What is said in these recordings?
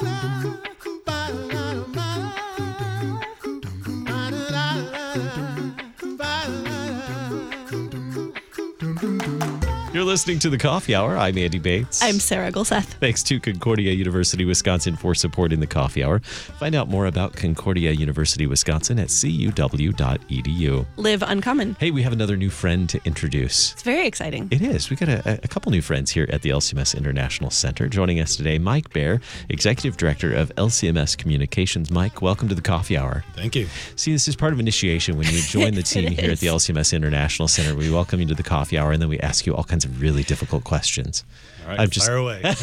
la la. You're listening to the Coffee Hour. I'm Andy Bates. I'm Sarah Gulseth. Thanks to Concordia University Wisconsin for supporting the Coffee Hour. Find out more about Concordia University Wisconsin at cuw.edu. Live uncommon. Hey, we have another new friend to introduce. It's very exciting. It is. We got a, a couple new friends here at the LCMS International Center. Joining us today, Mike Behr, Executive Director of LCMS Communications. Mike, welcome to the Coffee Hour. Thank you. See, this is part of initiation when you join the team here at the LCMS International Center. We welcome you to the Coffee Hour, and then we ask you all kinds of really difficult questions. All right, I'm just- fire away.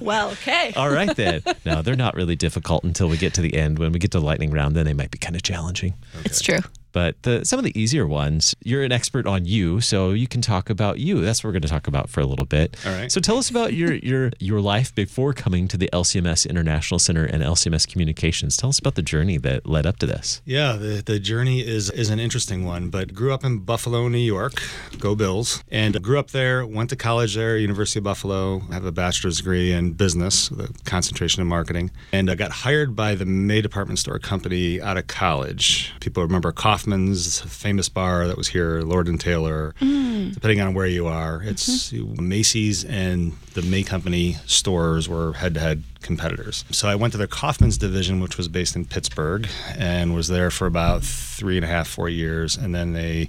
Well, okay. All right, then. No, they're not really difficult until we get to the end. When we get to lightning round, then they might be kind of challenging. It's true. But the, some of the easier ones, you're an expert on you, so you can talk about you. That's what we're going to talk about for a little bit. All right. So tell us about your your your life before coming to the LCMS International Center and LCMS Communications. Tell us about the journey that led up to this. yeah, the, the journey is is an interesting one. But grew up in Buffalo, New York. Go Bills! And grew up there. Went to college there, University of Buffalo. I Have a bachelor's degree in business, with a concentration in marketing. And I got hired by the May department store company out of college. People remember Kaufmann's, a Famous-Barr that was here, Lord and Taylor. Mm. Depending on where you are, it's mm-hmm. Macy's and the May Company stores were head-to-head competitors. So I went to their Kaufmann's division, which was based in Pittsburgh, and was there for about three and a half, four years. And then they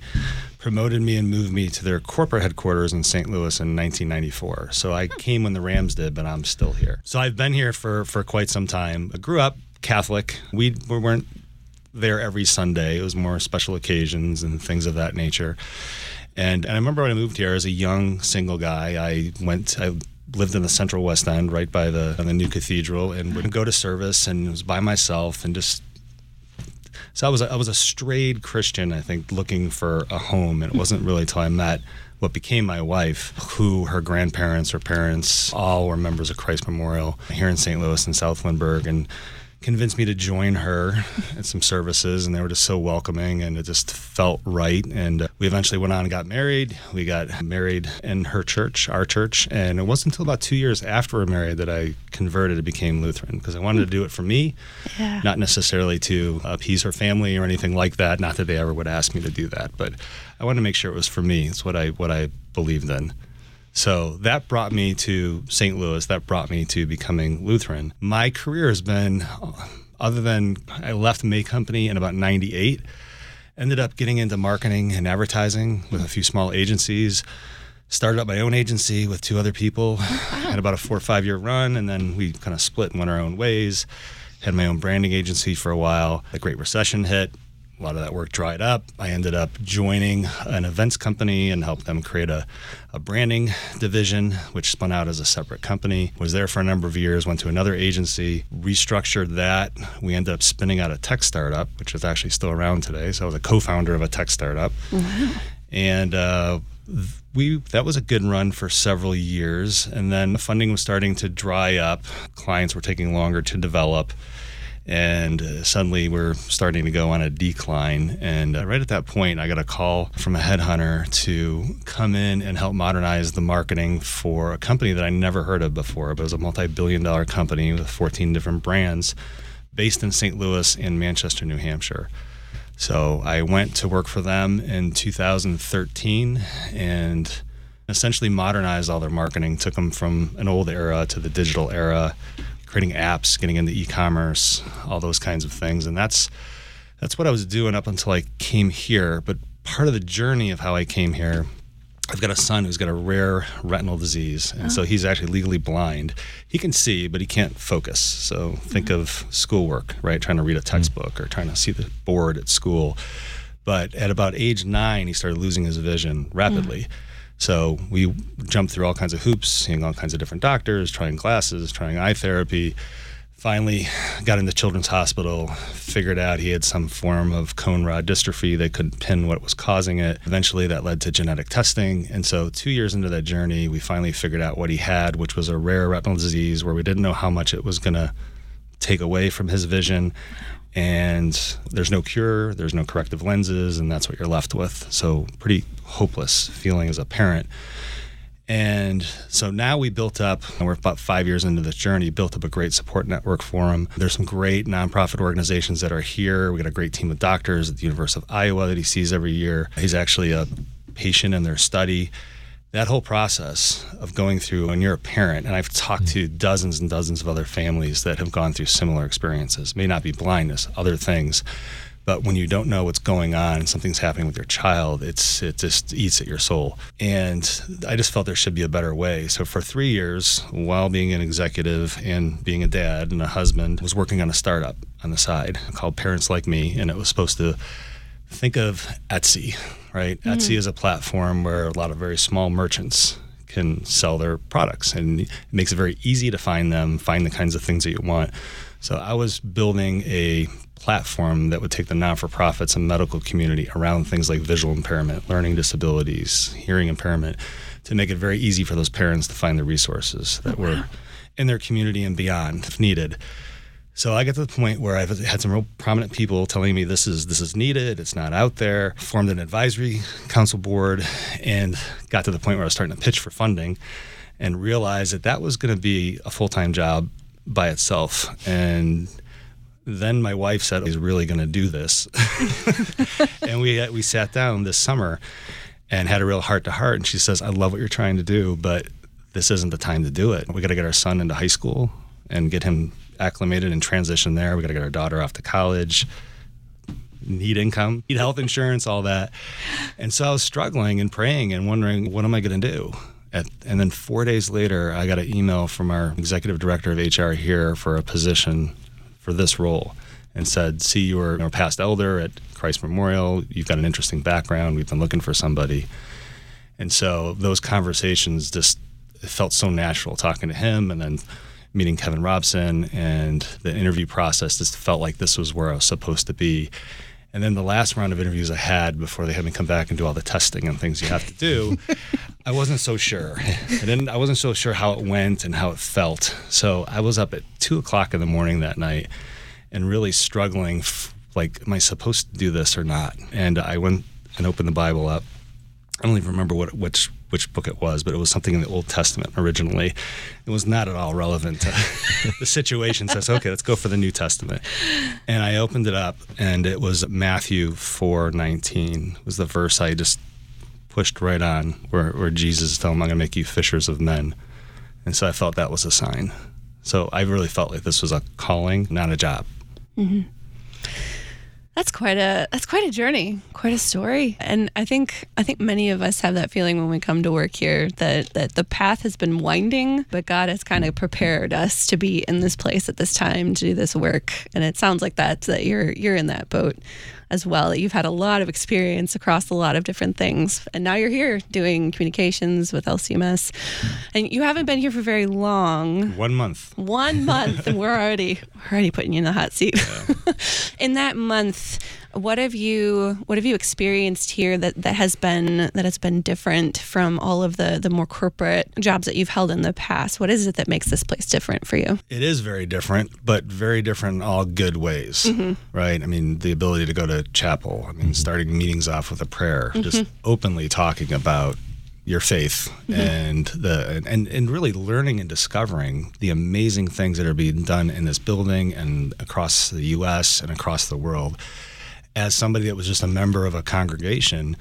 promoted me and moved me to their corporate headquarters in St. Louis in 1994. So I hmm. came when the Rams did, but I'm still here. So I've been here for for quite some time. I grew up Catholic. We weren't there every Sunday. It was more special occasions and things of that nature. And, and I remember when I moved here as a young single guy, I went, I lived in the central West End right by the, the new cathedral and would go to service and was by myself and just so I was a, I was a strayed Christian, I think, looking for a home, and it wasn't really till I met what became my wife, who her grandparents or parents all were members of Christ Memorial here in St. Louis and South Lindbergh, and convinced me to join her at some services, and they were just so welcoming, and it just felt right. And uh, we eventually went on and got married. We got married in her church, our church, and it wasn't until about two years after we were married that I converted and became Lutheran because I wanted to do it for me Yeah. not necessarily to appease her family or anything like that. Not that they ever would ask me to do that, but I wanted to make sure it was for me. It's what I what I believed in. So that brought me to St. Louis. That brought me to becoming Lutheran. My career has been, uh, other than I left May Company in about '98, ended up getting into marketing and advertising with a few small agencies. Started up my own agency with two other people. Had about a four or five year run, and then we kind of split and went our own ways. Had my own branding agency for a while. The Great Recession hit. A lot of that work dried up. I ended up joining an events company and helped them create a, a branding division, which spun out as a separate company. Was there for a number of years, went to another agency, restructured that. We ended up spinning out a tech startup, which is actually still around today. So I was a co founder of a tech startup. And uh, we that was a good run for several years. And then the funding was starting to dry up. Clients were taking longer to develop and uh, suddenly we're starting to go on a decline. And uh, right at that point, I got a call from a headhunter to come in and help modernize the marketing for a company that I never heard of before, but it was a multi billion dollar company with 14 different brands based in St. Louis and Manchester, New Hampshire. So I went to work for them in 2013 and essentially modernized all their marketing, took them from an old era to the digital era, creating apps, getting into e-commerce, all those kinds of things. And that's that's what I was doing up until I came here. But part of the journey of how I came here, I've got a son who's got a rare retinal disease, and so oh. he's actually legally blind. He can see, but he can't focus. So think of mm-hmm. schoolwork, right? Trying to read a mm-hmm. textbook or trying to see the board at school. But at about age nine, he started losing his vision rapidly. Mm. So we jumped through all kinds of hoops, seeing all kinds of different doctors, trying glasses, trying eye therapy. Finally, got into the Children's Hospital, figured out he had some form of cone rod dystrophy. They couldn't pin what was causing it. Eventually, that led to genetic testing. And so, two years into that journey, we finally figured out what he had, which was a rare retinal disease where we didn't know how much it was going to take away from his vision. And there's no cure, there's no corrective lenses, and that's what you're left with. So, pretty hopeless feeling as a parent. And so now we built up, and we're about five years into this journey, built up a great support network for him. There's some great nonprofit organizations that are here. We got a great team of doctors at the University of Iowa that he sees every year. He's actually a patient in their study. That whole process of going through, when you're a parent, and I've talked mm. to dozens and dozens of other families that have gone through similar experiences, may not be blindness, other things but when you don't know what's going on and something's happening with your child, it's it just eats at your soul. And I just felt there should be a better way. So for three years, while being an executive and being a dad and a husband, was working on a startup on the side called Parents Like Me, and it was supposed to think of Etsy, right? Mm. Etsy is a platform where a lot of very small merchants can sell their products and it makes it very easy to find them, find the kinds of things that you want. So I was building a platform that would take the non-for-profits and medical community around things like visual impairment, learning disabilities, hearing impairment, to make it very easy for those parents to find the resources that were in their community and beyond if needed. So I got to the point where I've had some real prominent people telling me this is this is needed, it's not out there. Formed an advisory council board, and got to the point where I was starting to pitch for funding, and realized that that was going to be a full time job by itself. And then my wife said, "He's really going to do this," and we we sat down this summer and had a real heart to heart. And she says, "I love what you're trying to do, but this isn't the time to do it. We got to get our son into high school and get him acclimated and transition there. We got to get our daughter off to college." Need income, need health insurance, all that. And so I was struggling and praying and wondering, what am I going to do? At, and then four days later, I got an email from our executive director of HR here for a position for this role and said, See, you a past elder at Christ Memorial. You've got an interesting background. We've been looking for somebody. And so those conversations just felt so natural talking to him and then meeting Kevin Robson and the interview process just felt like this was where I was supposed to be. And then the last round of interviews I had before they had me come back and do all the testing and things you have to do, I wasn't so sure. And then I wasn't so sure how it went and how it felt. So I was up at two o'clock in the morning that night and really struggling. Like, am I supposed to do this or not? And I went and opened the Bible up. I don't even remember what which which book it was, but it was something in the Old Testament originally. It was not at all relevant to the situation. So I said, okay, let's go for the New Testament. And I opened it up, and it was Matthew four nineteen was the verse I just pushed right on where, where Jesus told him, I'm going to make you fishers of men. And so I felt that was a sign. So I really felt like this was a calling, not a job. Mm-hmm. That's quite a that's quite a journey, quite a story. And I think I think many of us have that feeling when we come to work here that that the path has been winding, but God has kind of prepared us to be in this place at this time to do this work. And it sounds like that that you're you're in that boat as well. That You've had a lot of experience across a lot of different things, and now you're here doing communications with LCMS. And you haven't been here for very long. One month. One month, and we're already we're already putting you in the hot seat. Yeah. in that month, what have you what have you experienced here that, that has been that has been different from all of the the more corporate jobs that you've held in the past? What is it that makes this place different for you? It is very different, but very different in all good ways, mm-hmm. right? I mean, the ability to go to chapel. I mean, starting meetings off with a prayer, mm-hmm. just openly talking about your faith mm-hmm. and the and, and really learning and discovering the amazing things that are being done in this building and across the US and across the world as somebody that was just a member of a congregation,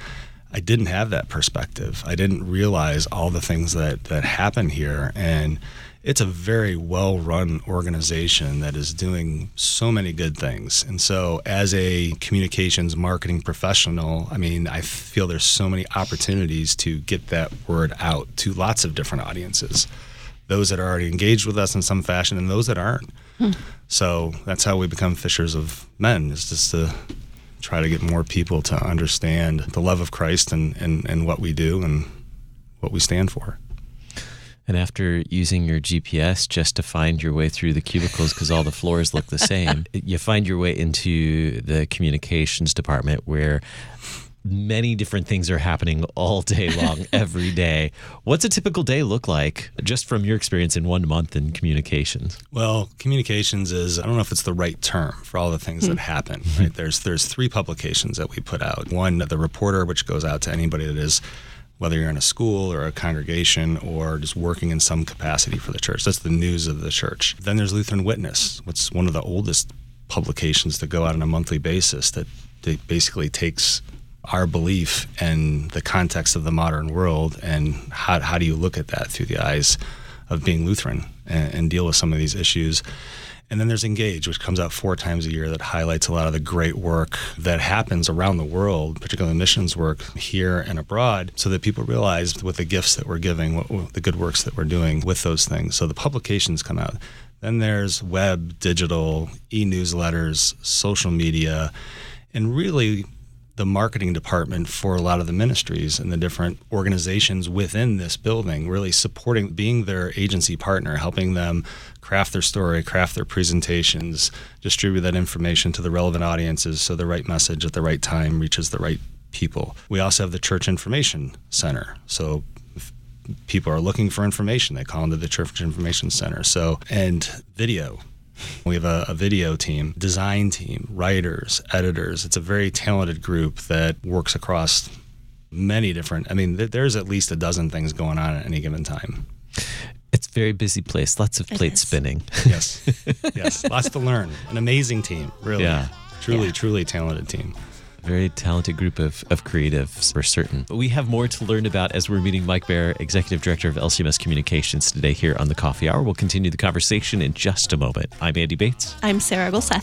I didn't have that perspective. I didn't realize all the things that that happen here and it's a very well run organization that is doing so many good things. And so, as a communications marketing professional, I mean, I feel there's so many opportunities to get that word out to lots of different audiences those that are already engaged with us in some fashion and those that aren't. Hmm. So, that's how we become fishers of men, is just to try to get more people to understand the love of Christ and, and, and what we do and what we stand for. And after using your GPS just to find your way through the cubicles because all the floors look the same, you find your way into the communications department where many different things are happening all day long, every day. What's a typical day look like just from your experience in one month in communications? Well, communications is, I don't know if it's the right term for all the things mm-hmm. that hmm. happen, right? There's, there's three publications that we put out. One, The Reporter, which goes out to anybody that is whether you're in a school or a congregation or just working in some capacity for the church. That's the news of the church. Then there's Lutheran Witness, what's one of the oldest publications that go out on a monthly basis that, that basically takes our belief and the context of the modern world and how, how do you look at that through the eyes of being Lutheran and, and deal with some of these issues. And then there's Engage, which comes out four times a year that highlights a lot of the great work that happens around the world, particularly missions work here and abroad, so that people realize with the gifts that we're giving, what, the good works that we're doing with those things. So the publications come out. Then there's web, digital, e newsletters, social media, and really the marketing department for a lot of the ministries and the different organizations within this building, really supporting, being their agency partner, helping them craft their story, craft their presentations, distribute that information to the relevant audiences so the right message at the right time reaches the right people. We also have the Church Information Center. So if people are looking for information, they call into the Church Information Center. So, and video we have a, a, video team, design team, writers, editors. It's a very talented group that works across many different. I mean, th- there's at least a dozen things going on at any given time. It's a very busy place. Lots of plates spinning. Yes, yes, lots to learn. An amazing team, really. Yeah. Truly, Yeah. truly talented team. Very talented group of, of creatives for certain. But we have more to learn about as we're meeting Mike Behr, Executive Director of LCMS Communications, today here on the Coffee Hour. We'll continue the conversation in just a moment. I'm Andy Bates. I'm Sarah Gulseth.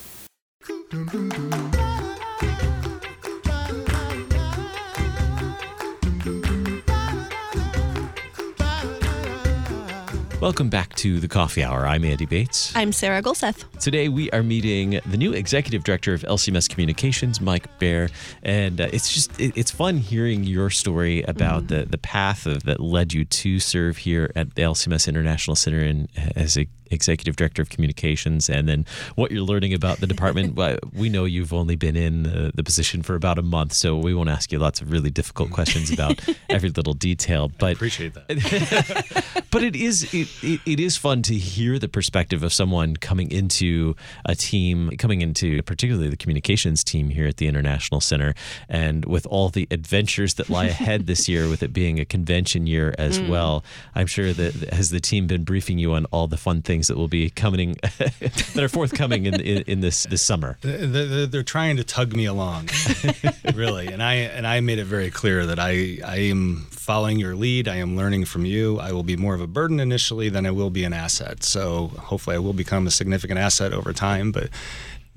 Welcome back to the Coffee Hour. I'm Andy Bates. I'm Sarah Gulseth. Today we are meeting the new executive director of LCMS Communications, Mike Behr, and uh, it's just it, it's fun hearing your story about the the path of, that led you to serve here at the LCMS International Center in, as a executive director of communications, and then what you're learning about the department. We know you've only been in the, the position for about a month, so we won't ask you lots of really difficult mm. questions about every little detail. But I Appreciate that. but it is it, it, it is fun to hear the perspective of someone coming into a team coming into particularly the communications team here at the international center and with all the adventures that lie ahead this year with it being a convention year as mm. well i'm sure that has the team been briefing you on all the fun things that will be coming that are forthcoming in, in, in this this summer they're, they're trying to tug me along, really, and I and I made it very clear that I I am following your lead. I am learning from you. I will be more of a burden initially than I will be an asset. So hopefully, I will become a significant asset over time, but.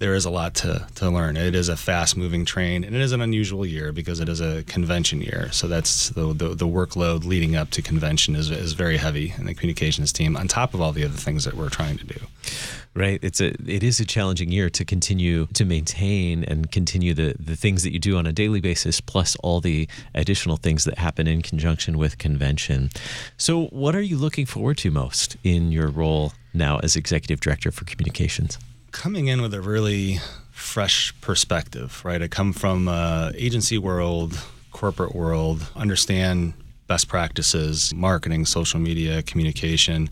There is a lot to, to learn. It is a fast moving train, and it is an unusual year because it is a convention year. So that's the, the, the workload leading up to convention is, is very heavy in the communications team, on top of all the other things that we're trying to do. right it's a it is a challenging year to continue to maintain and continue the the things that you do on a daily basis plus all the additional things that happen in conjunction with convention so what are you looking forward to most in your role now as executive director for communications coming in with a really fresh perspective, right? I come from uh, agency world, corporate world, understand best practices, marketing, social media, communication,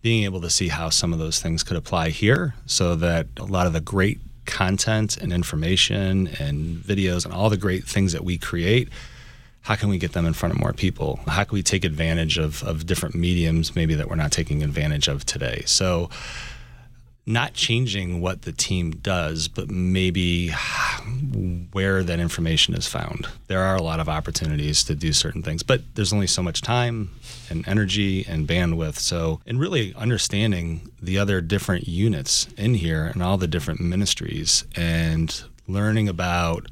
being able to see how some of those things could apply here so that a lot of the great content and information and videos and all the great things that we create how can we get them in front of more people how can we take advantage of, of different mediums maybe that we're not taking advantage of today so not changing what the team does, but maybe where that information is found. There are a lot of opportunities to do certain things, but there's only so much time and energy and bandwidth. So, and really understanding the other different units in here and all the different ministries and learning about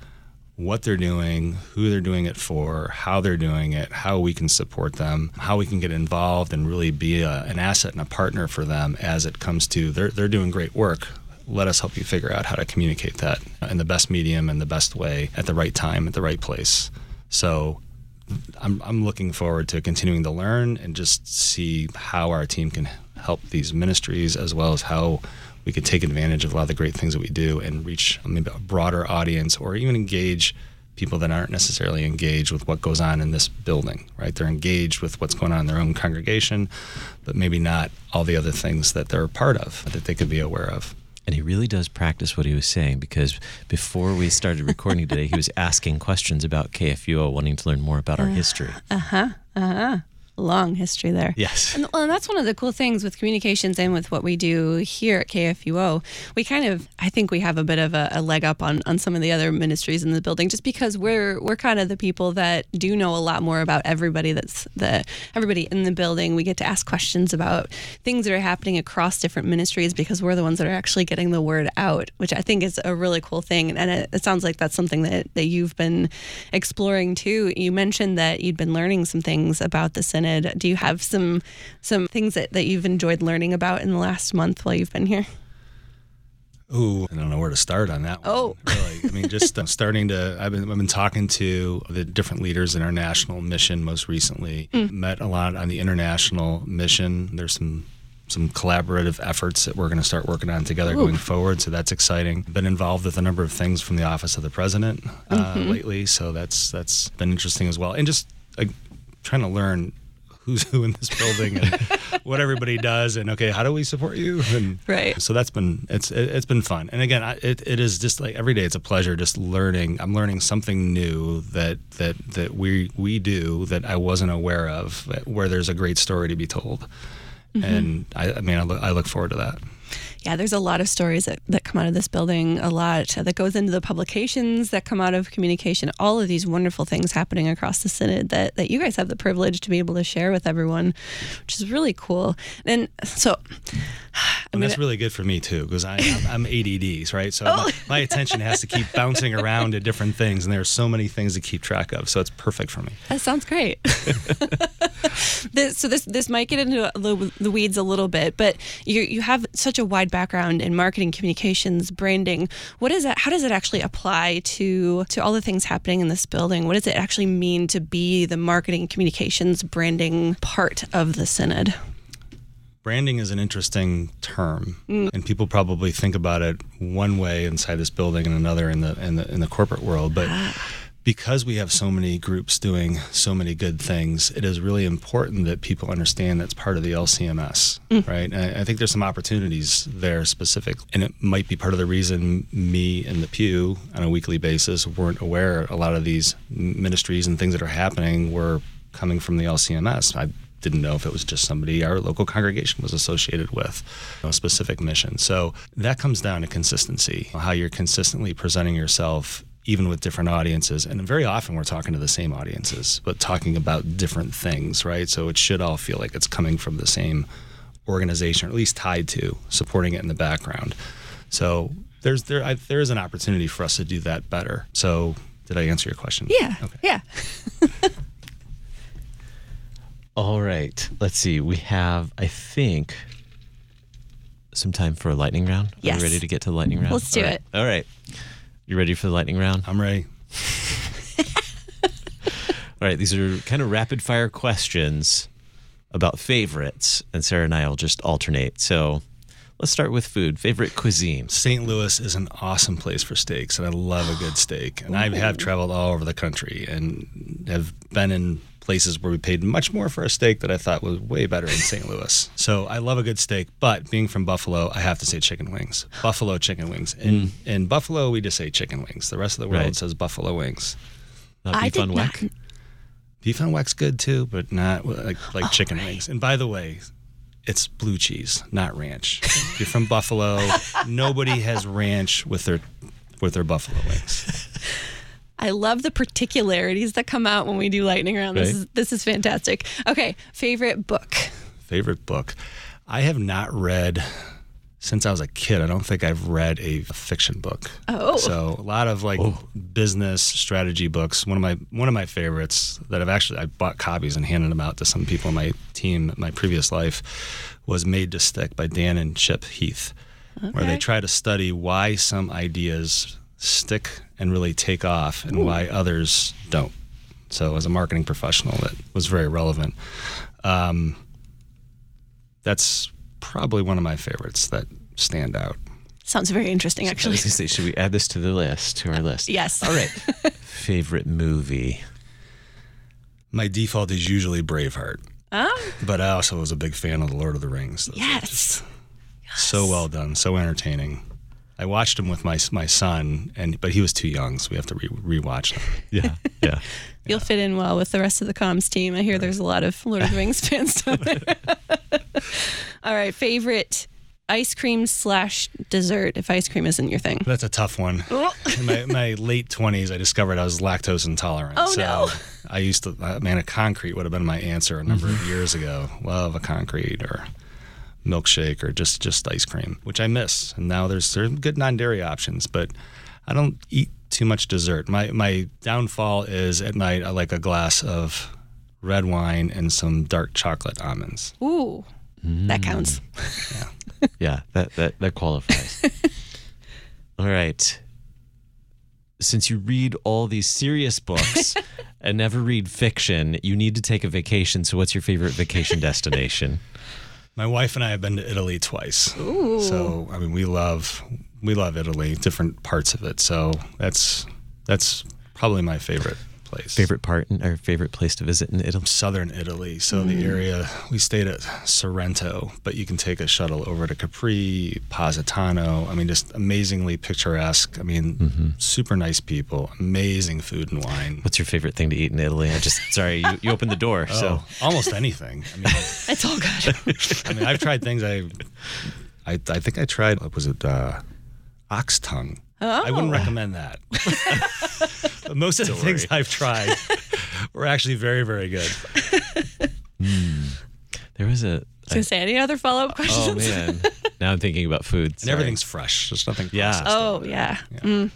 what they're doing, who they're doing it for, how they're doing it, how we can support them, how we can get involved and really be a, an asset and a partner for them as it comes to they're, they're doing great work. Let us help you figure out how to communicate that in the best medium and the best way at the right time, at the right place. So I'm, I'm looking forward to continuing to learn and just see how our team can help these ministries as well as how we could take advantage of a lot of the great things that we do and reach maybe a broader audience or even engage people that aren't necessarily engaged with what goes on in this building, right? They're engaged with what's going on in their own congregation, but maybe not all the other things that they're a part of that they could be aware of. And he really does practice what he was saying because before we started recording today, he was asking questions about KFUO, wanting to learn more about our history. Uh huh. Uh huh. Long history there. Yes. And, well, and that's one of the cool things with communications and with what we do here at KFUO. We kind of, I think we have a bit of a, a, leg up on, on some of the other ministries in the building, just because we're we're kind of the people that do know a lot more about everybody that's the everybody in the building. We get to ask questions about things that are happening across different ministries because we're the ones that are actually getting the word out, which I think is a really cool thing. And it, it sounds like that's something that that you've been exploring too. You mentioned that you'd been learning some things about the synod do you have some some things that, that you've enjoyed learning about in the last month while you've been here? Ooh, I don't know where to start on that. One, oh, really? I mean, just uh, starting to. I've been I've been talking to the different leaders in our national mission most recently. Mm. Met a lot on the international mission. There's some some collaborative efforts that we're going to start working on together Ooh. going forward. So that's exciting. Been involved with a number of things from the office of the president uh, mm-hmm. lately. So that's that's been interesting as well. And just uh, trying to learn who's who in this building and what everybody does and okay how do we support you? And right. so that's been it's it, has been fun. And again it, it is just like every day it's a pleasure just learning. I'm learning something new that that that we we do that i wasn't aware of where there's a great story to be told. Mm-hmm. and I, I mean I look, I look forward to that yeah, there's a lot of stories that, that come out of this building, a lot that goes into the publications that come out of communication, all of these wonderful things happening across the Synod that, that you guys have the privilege to be able to share with everyone, which is really cool. And so and that's really good for me too, because I I'm, I'm ADDs, right? So oh. my, my, attention has to keep bouncing around to different things, and there are so many things to keep track of. So it's perfect for me. That sounds great. this, so this this might get into the, the, weeds a little bit, but you you have such a wide background in marketing, communications, branding. What is that? How does it actually apply to to all the things happening in this building? What does it actually mean to be the marketing, communications, branding part of the synod? branding is an interesting term, mm. and people probably think about it one way inside this building and another in the in the in the corporate world. But ah. Because we have so many groups doing so many good things, it is really important that people understand that's part of the LCMS, mm. right? And I think there's some opportunities there specific, and it might be part of the reason me and the pew on a weekly basis weren't aware a lot of these ministries and things that are happening were coming from the LCMS. I didn't know if it was just somebody our local congregation was associated with a specific mission. So that comes down to consistency, how you're consistently presenting yourself even with different audiences. And very often we're talking to the same audiences, but talking about different things, right? So it should all feel like it's coming from the same organization, or at least tied to supporting it in the background. So there's there I, there is an opportunity for us to do that better. So did I answer your question? Yeah. Okay. Yeah. All right. Let's see. We have, I think, some time for a lightning round. Yes. Are you ready to get to the lightning round? Let's do All it. All right. You ready for the lightning round? I'm ready. All right. These are kind of rapid fire questions about favorites, and Sarah and I will just alternate. So let's start with food. Favorite cuisine? St. Louis is an awesome place for steaks, and I love a good steak. And I have traveled all over the country and have been in places where we paid much more for a steak that I thought was way better in St. Louis. So I love a good steak, but being from Buffalo, I have to say chicken wings. Buffalo chicken wings. In mm. in Buffalo, we just say chicken wings. The rest of the world right. says buffalo wings. Not beef on weck. Not... Beef on weck's good too, but not like like oh, chicken right. wings. And by the way, it's blue cheese, not ranch. if you're from Buffalo, nobody has ranch with their with their buffalo wings. I love the particularities that come out when we do lightning round. Right. This is this is fantastic. Okay, favorite book. Favorite book. I have not read since I was a kid, I don't think I've read a fiction book. Oh. so a lot of like oh. business strategy books. One of my one of my favorites that I've actually I bought copies and handed them out to some people in my team, in my previous life, was Made to Stick by Dan and Chip Heath, where they try to study why some ideas stick and really take off, and why others don't. So, as a marketing professional, that was very relevant. Um, that's probably one of my favorites that stand out. Sounds very interesting, actually. was say, should we add this to the list, to our list? Yes. All right. Favorite movie. My default is usually Braveheart, Ah, but I also was a big fan of The Lord of the Rings. Those are yes. so well done, so entertaining. I watched them with my my son, and but he was too young, so we have to re- rewatch them. Yeah. Yeah. You'll fit in well with the rest of the comms team. I hear there's a lot of Lord of the Rings fans down there. All right, favorite ice cream slash dessert if ice cream isn't your thing. That's a tough one. In my, my late twenties, I discovered I was lactose intolerant. Oh, so no. I used to, uh, man, a concrete would have been my answer a number of years ago. Love a concrete or milkshake or just just ice cream, which I miss. And now there's there's good non-dairy options, but I don't eat too much dessert. My my downfall is at night I like a glass of red wine and some dark chocolate almonds. Ooh, that counts. Yeah. Mm. Yeah, that that that qualifies. all right. Since you read all these serious books and never read fiction, you need to take a vacation. So, what's your favorite vacation destination? My wife and I have been to Italy twice. So I mean, we love we love Italy, different parts of it. So that's that's probably my favorite place. Favorite part in, or favorite place to visit in Italy? Southern Italy. So the area we stayed at Sorrento, but you can take a shuttle over to Capri, Positano. I mean, just amazingly picturesque. I mean, super nice people, amazing food and wine. What's your favorite thing to eat in Italy? I just sorry, you, you opened the door. So Oh, almost anything. I mean, It's all good. I mean, I've tried things. I, I, I think I tried. What was it? Uh, ox tongue. I wouldn't recommend that. But Most of the things I've tried were actually very, very good. there was a. I was gonna say any other follow up questions? oh man, now I'm thinking about food. And everything's fresh. There's nothing. Yeah. Oh over there. yeah. Mm.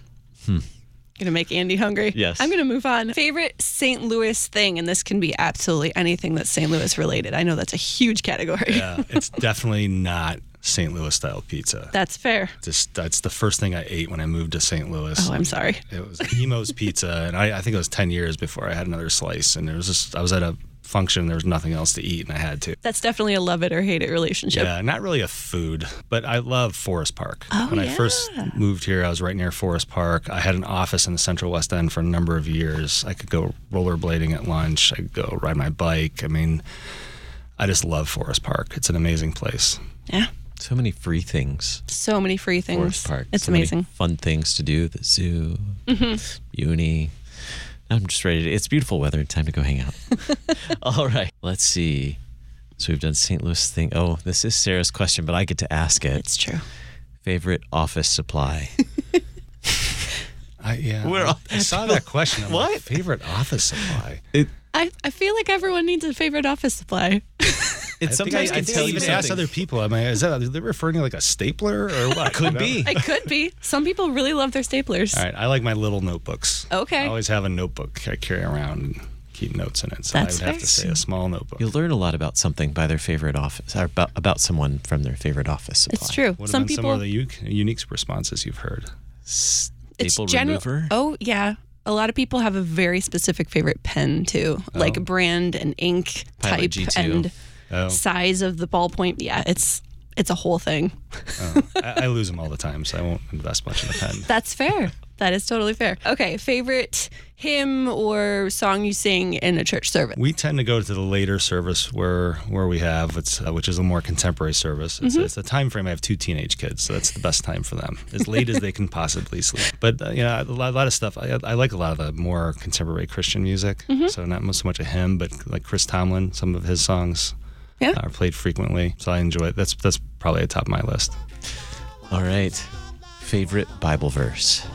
Gonna make Andy hungry. Yes. I'm gonna move on. Favorite St. Louis thing, and this can be absolutely anything that's St. Louis related. I know that's a huge category. Yeah, it's definitely not St. Louis style pizza. That's fair. Just that's the first thing I ate when I moved to St. Louis. Oh, I'm sorry. It was Imo's Pizza, and I, I think it was ten years before I had another slice. And it was just I was at a function, there was nothing else to eat, and I had to. That's definitely a love it or hate it relationship. Yeah, not really a food, but I love Forest Park. Oh, when I first moved here, I was right near Forest Park. I had an office in the Central West End for a number of years. I could go rollerblading at lunch. I could go ride my bike. I mean, I just love Forest Park. It's an amazing place. Yeah. So many free things. So many free things. Forest Park. It's so many amazing. fun things to do. The zoo, mm-hmm. uni. I'm just ready. To, it's beautiful weather. Time to go hang out. All right. Let's see. So we've done St. Louis thing. Oh, this is Sarah's question, but I get to ask it. It's true. Favorite office supply. I, yeah, We're I, all- I saw that question. I'm like, What? favorite office supply? I, I feel like everyone needs a favorite office supply. It's I think I, I think I even asked other people. I mean, Is that? Are they referring to like a stapler or what? Could You know? be. it could be. Some people really love their staplers. All right, I like my little notebooks. Okay. I always have a notebook I carry around and keep notes in it. So That's I would have to say a small notebook. You'll learn a lot about something by their favorite office, or about, about someone from their favorite office supply. It's true. What Some have been people some of the unique, unique responses you've heard? it's Staple general. remover. Oh yeah. A lot of people have a very specific favorite pen too, like a brand and ink Pilot type G2. and Oh, size of the ballpoint. Yeah, it's it's a whole thing. oh. I, I lose them all the time, so I won't invest much in a pen. That's fair. That is totally fair. Okay, favorite hymn or song you sing in a church service? We tend to go to the later service where where we have it's uh, which is a more contemporary service. It's, Mm-hmm. it's the time frame. I have two teenage kids, so that's the best time for them, as late as they can possibly sleep. But uh, you know, a lot, a lot of stuff. I, I like a lot of the more contemporary Christian music. Mm-hmm. So not so much a hymn, but like Chris Tomlin, some of his songs Yeah. are played frequently. So I enjoy it. That's that's probably at top of my list. All right. Favorite Bible verse.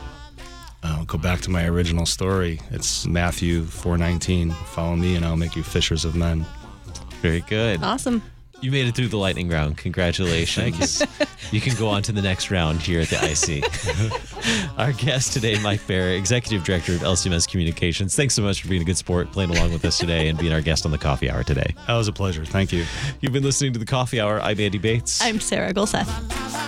I'll go back to my original story. It's Matthew 4:19. Follow me, and I'll make you fishers of men. Very good. Awesome. You made it through the lightning round. Congratulations. you can go on to the next round here at the IC. Our guest today, Mike Behr, Executive Director of LCMS Communications. Thanks so much for being a good sport, playing along with us today, and being our guest on the Coffee Hour today. That was a pleasure. Thank you. You've been listening to the Coffee Hour. I'm Andy Bates. I'm Sarah Gulseth.